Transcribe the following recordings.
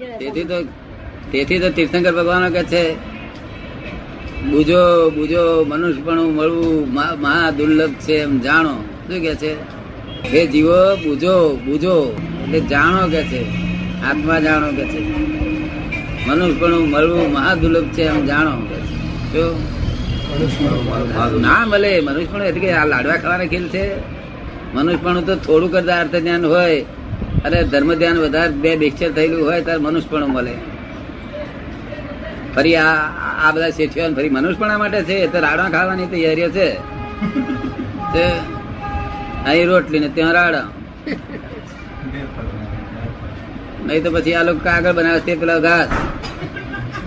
તેથી તો તેથી તો તીર્થંકર ભગવાન કે છે બુજો બુજો મનુષ્યપણું મળવું મહા દુર્લભ છે એમ જાણો. શું કે છે? હે જીવો બુજો બુજો. એટલે જાણો કે છે આત્મા જાણો કે છે. મનુષ્યપણું મળવું મહા દુર્લભ છે એમ જાણો કે છે. શું ના મળે મનુષ્યપણું એટલે કે આ લાડવા ખાવાના ખેલ છે. મનુષ્યપણું તો થોડું કરતા અર્થ જ્ઞાન હોય અને ધર્મ ધ્યાન વધારે બે બેક્ષર થયેલું હોય ત્યારે મનુષ્યપણું મળે. ફરી આ આ બધા શેઠિયો ફરી મનુષ્યપણા માટે છે તો રાડા ખાવાની તૈયારીઓ છે. અહીં રોટલી ને ત્યાં રાડા. નહીં તો પછી આ લોકો કાગળ બનાવે છે પેલા ઘાસ.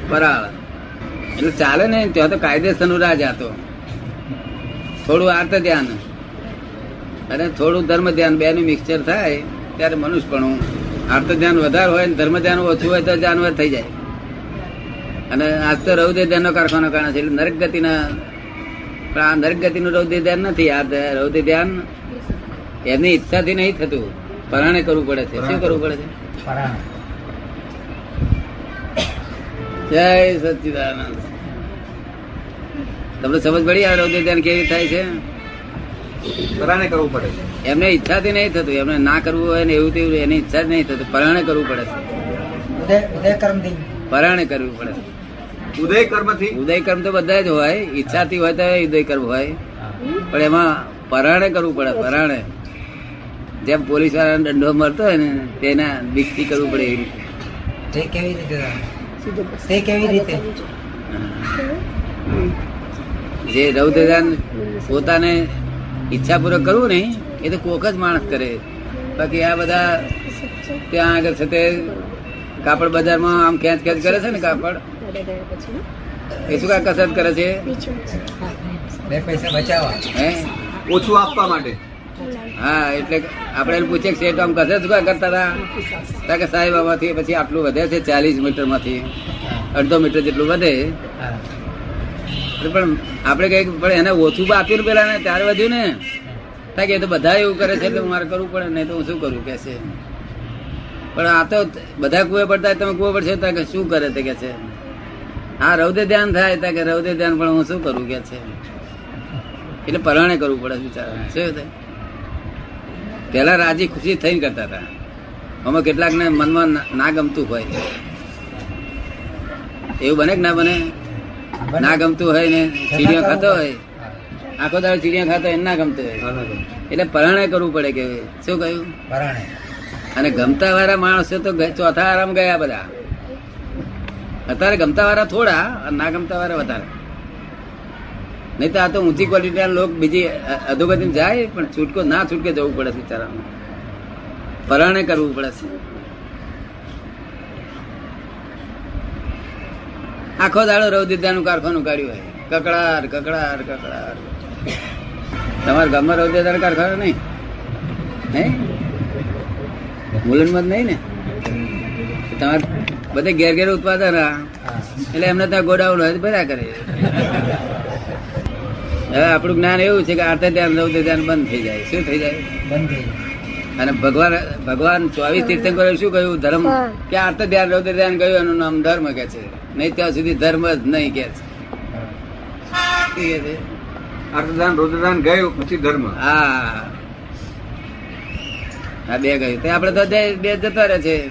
પરાળ. એટલે ચાલે ને, ત્યાં તો કાયદેસરનું રાજ હતો થોડું આર્ત ધ્યાન અને થોડું ધર્મ ધ્યાન બે નું મિક્સચર થાય. ત્યારે મનુષ્યપણું આર્ત ધ્યાન વધારે હોય ધર્મ ધ્યાન ઓછું હોય તો જાનવર થઈ જાય. અને આજ તો રૌદ્ર ધ્યાન નો કારખાનો કારણ છે. નરક ગતિના પણ આ નરક ગતિનું રૌદ્ર ધ્યાન નથી. આ રૌદ્ર ધ્યાન એમની ઈચ્છાથી નહીં થતું. પરાણે કરવું પડે છે. શું કરવું પડે છે? જય સચિદાનંદ. તમને સમજ પડી આ રૌદ્ર ધ્યાન કેવી થાય છે? પરાણે કરવું પડે છે. એમને ઈચ્છાથી નહીં થતું. એમને ના કરવું હોય ને એવું તેવું એની ઈચ્છા જ નહીં થતું. પરાણે કરવું પડે છે. ઉદય પરાણે કરવું પડે છે. ઉદય કર્મથી ઉદય કર્મ તો બધા જ હોય. ઈચ્છાથી હોય તો ઉદય કર્મ હોય. પણ એમાં પરાણે કરવું પડે પરાણે. જેમ પોલીસ વાળાને દંડો મળતો હોય ને તેના બીકથી કરવું પડે એવી રીતે. કેવી રીતે તે કેવી રીતે? જે રૌદ્ર પોતાને ઈચ્છાપૂર્વક કરવું નહીં એ તો કોક જ માણસ કરે. બાકી આ બધા ત્યાં આગળ છે તે કાપડ બજારમાં આમ ખેંચ ખેંચ કરે છે ને કાપડ? એ શું કાંઈ કસરત કરે છે? બે પૈસા બચાવવા. હે? ઓછું આપવા માટે. હા એટલે આપણે એને પૂછે છે તો આમ કસરત શું કાંઈ કરતા હતા? તા કે સાહેબ આમાંથી પછી આટલું વધે છે ચાલીસ મીટરમાંથી. અડધો મીટર જેટલું વધે. પણ, આપણે કઈ પણ એને ઓછું આપ્યું પેલા ને, ત્યારે વધ્યું ને. તા કે તો બધા એવું કરે છે, એટલે મારે કરવું પડે, નહીં તો હું શું કરું, કે છે. પણ આ તો બધા કુએ પડતા તમે કુએ પડશે ત્યાં કે શું કરે તે કે છે. હા રૌદે ધ્યાન થાય, તા કે રૌદે ધ્યાન, પણ હું શું કરું, કે છે. એટલે પરાણે કરવું પડે બિચારા શું પેલા રાજી ખુશી થઈને કરતા હતા. આમાં કેટલાક ને મનમાં ના ગમતું હોય. એવું બને કે ના બને? ના ગમતું હોય ને ચીડિયો ખાતો હોય. આખો દાડો ચીડિયા ખાતો એને ના ગમતું હોય. એટલે પરાણે કરવું પડે કે શું કહ્યું? પરાણે. અને ગમતા વાળા માણસો તો ચોથા આરામ ગયા બધા. અત્યારે ગમતા વાળા થોડા અને ના ગમતા વાળા વધારે. નહીં તો આ તો ઊંચી ક્વોલિટીના લોકો બીજી અ- અધોગતિ જાય પણ છૂટકો ના છૂટકે જવું પડે છે બિચારાને પરાણે કરવું પડે છે. આખો દાડો રૌદ્રદાનું કારખાનું કાઢ્યું હોય. કકડાર કકડાર કકડાર તમારા ગામમાં રૌદ્રદાન કારખાનું નહીં? નહીં? મુલનમાં નહીં ને? તમારે બધે ઘેર ઘેર ઉત્પાદન આ. એટલે એમને ત્યાં ગોડાઉન હોય તો ભર્યા કરે. હવે આપણું જ્ઞાન એવું છે કે આર્થે ધ્યાન રૌદ્ર ધ્યાન બંધ થઈ જાય. શું થઈ જાય? બંધ અને ભગવાન ભગવાન ચોવીસ તીર્થંકરોએ શું કહ્યું? ધર્મ કે આર્થ ધ્યાન રૌદ્ર ધ્યાન કહ્યું એનું નામ ધર્મ કે છે. નહીં ત્યાં સુધી ધર્મ જ નહીં કે છે. અર્થદાન રુદ્રદાન ગયું પછી ધર્મ. હા. હા બે ગયું. તો આપડે તો બે બે જતા રહે છે.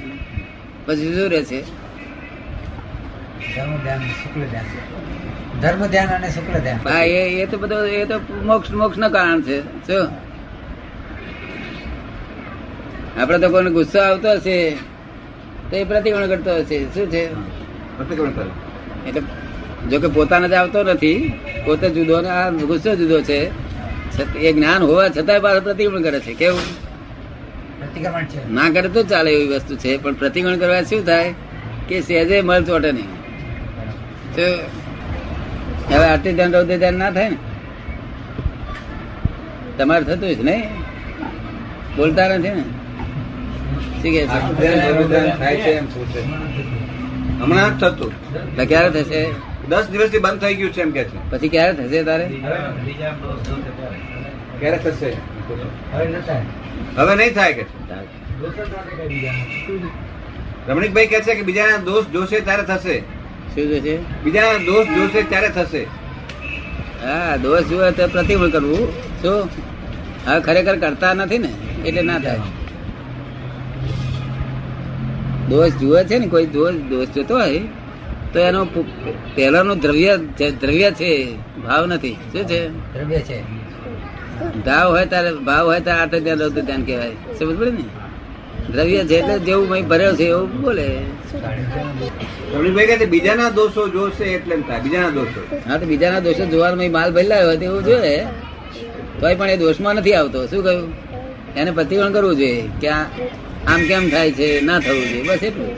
પછી શું રહે છે? ધર્મ ધ્યાન શુક્લ ધ્યાન ધર્મ ધ્યાન અને શુક્લ ધ્યાન હા એ એ તો બધું એ તો મોક્ષ મોક્ષનું કારણ છે. શું? આપડે તો કોઈને ગુસ્સો આવતો હશે તો એ પ્રતિકોણ કરતો હશે. શું છે? એટલે જો કે પોતાને જ આવતો નથી પોતે જુદો ને આ ગુસ્સો જુદો છે. એ જ્ઞાન હોવા છતાંય પાછું પ્રતિક્રમણ કરે છે. કેવું? ના કરે તો ચાલે એવી વસ્તુ છે પણ પ્રતિક્રમણ કરવા શું થાય? કે સહેજે મળ ચોટે નહીં. તો હવે આટલી ધ્યાન રૌદ્ર ધ્યાન ના થાય ને? તમારે થતું છે નહીં. બોલતા નથી ને? શું કે હમણાં જ થતું. તો ક્યારે થશે? દસ દિવસથી બંધ થઈ ગયું છે એમ કે છે. પછી ક્યારે થશે તારે? ક્યારે થશે? હવે ન થાય. હવે નહીં થાય કે. રમણીકભાઈ કહે છે કે બીજાના દોષ જોશે ત્યારે થશે. શું છે બીજાના દોષ જોશે ત્યારે થશે. હા દોષ જુએ તો પ્રતિકૂળ કરવું. શું? હવે ખરેખર કરતા નથી ને? એટલે ના થાય. દોષ જુએ છે ને કોઈ દોષ દોષ જોતો હોય તો એનો પહેલાનો દ્રવ્ય દ્રવ્ય છે ભાવ નથી. શું છે? દ્રવ્ય છે. ભાવ હોય ત્યારે ભાવ હોય ત્યારે આઠ ધ્યાન રૌદ્ર ધ્યાન કહેવાય. સમજ પડે ને? દ્રવ્ય છે એટલે જેવું મેં ભર્યો છે એવું બોલે. રમણીકભાઈ કહે છે બીજાના દોષો જોશે એટલે બીજાના દોષો. હા તો બીજાના દોષો જોવાનો મેં માલ ભરેલા હોય એવું જોઈએ. તોય પણ એ દોષમાં નથી આવતો. શું કહ્યું? એને પ્રતિક્રમણ કરવું જોઈએ કે આ આમ કેમ થાય છે? ના થવું જોઈએ. બસ એટલું.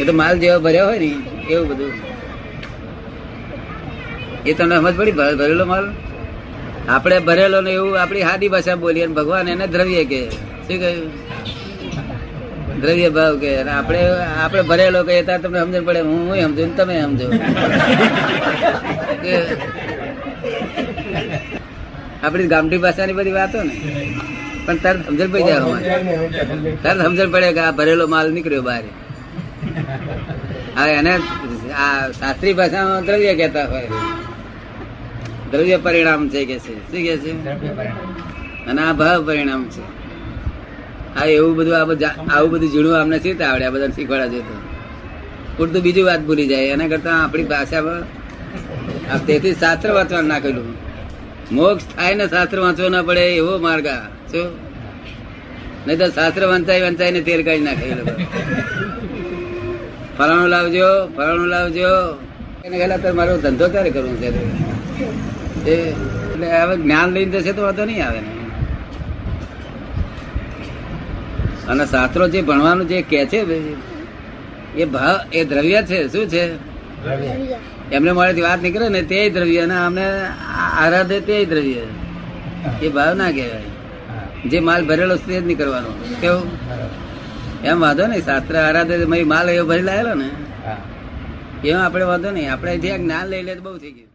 એ તો માલ જેવા ભર્યા હોય ને, એવું બધું. એ તમને સમજ પડી? ભરેલો માલ? આપણે ભરેલો ને એવું આપણી હાદી ભાષા બોલીએ ભગવાન એને દ્રવ્ય કે શું કહ્યું? દ્રવ્ય ભાવ કે આપણે આપણે ભરેલો કહીએ ત્યારે તમને સમજણ પડે. હું હું સમજુ ને તમે સમજો. કે આપણી ગામઠી ભાષાની બધી વાતો ને. પણ તરત સમજણ પડી જાય. તરત સમજણ પડે કે આ ભરેલો માલ નીકળ્યો બહાર. હા એને આ શાસ્ત્રી ભાષામાં દ્રવ્ય કહેતા હોય. દ્રવ્ય પરિણામ છે કે છે? શું કે છે? અને આ ભાવ પરિણામ છે. હા, એવું બધું આ આવું બધું ઝીણું અમને શીખતા આવડે? આ બધા શીખવાડા જતો પૂરતું બીજી વાત ભૂલી જાય. એના કરતા આપણી ભાષામાં તેથી શાસ્ત્ર વાંચવાનું નાખેલું. મોક્ષ થાય ને શાસ્ત્ર વાંચવો ના પડે એવો માર્ગ આ. શું? નહીં તો શાસ્ત્ર વંચાય વંચાય ને તેલ કાઢી નાખે ફલાણું લાવજો ફલાણું લાવજો. એને ગયેલા તો મારો ધંધો ક્યારે કરવો છે? એટલે હવે જ્ઞાન લઈને જશે તો વાંધો નહીં આવે ને. અને શાસ્ત્રો જે ભણવાનું જે કે છે એ ભાવ એ દ્રવ્ય છે. શું છે? દ્રવ્ય. એમને મારાથી વાત નીકળે ને તે દ્રવ્ય અને અમને આરાધે તે દ્રવ્ય. એ ભાવ ના કહેવાય. જે માલ ભરેલો છે તે જ નીકળવાનો કેવું? એમ વાંધો નહીં શાસ્ત્ર આરાધે માલ એવો ભરી લાયેલો ને. એમ આપણે વાંધો નહીં આપણે જે જ્ઞાન લઈ લે તો બહુ થઈ ગયું.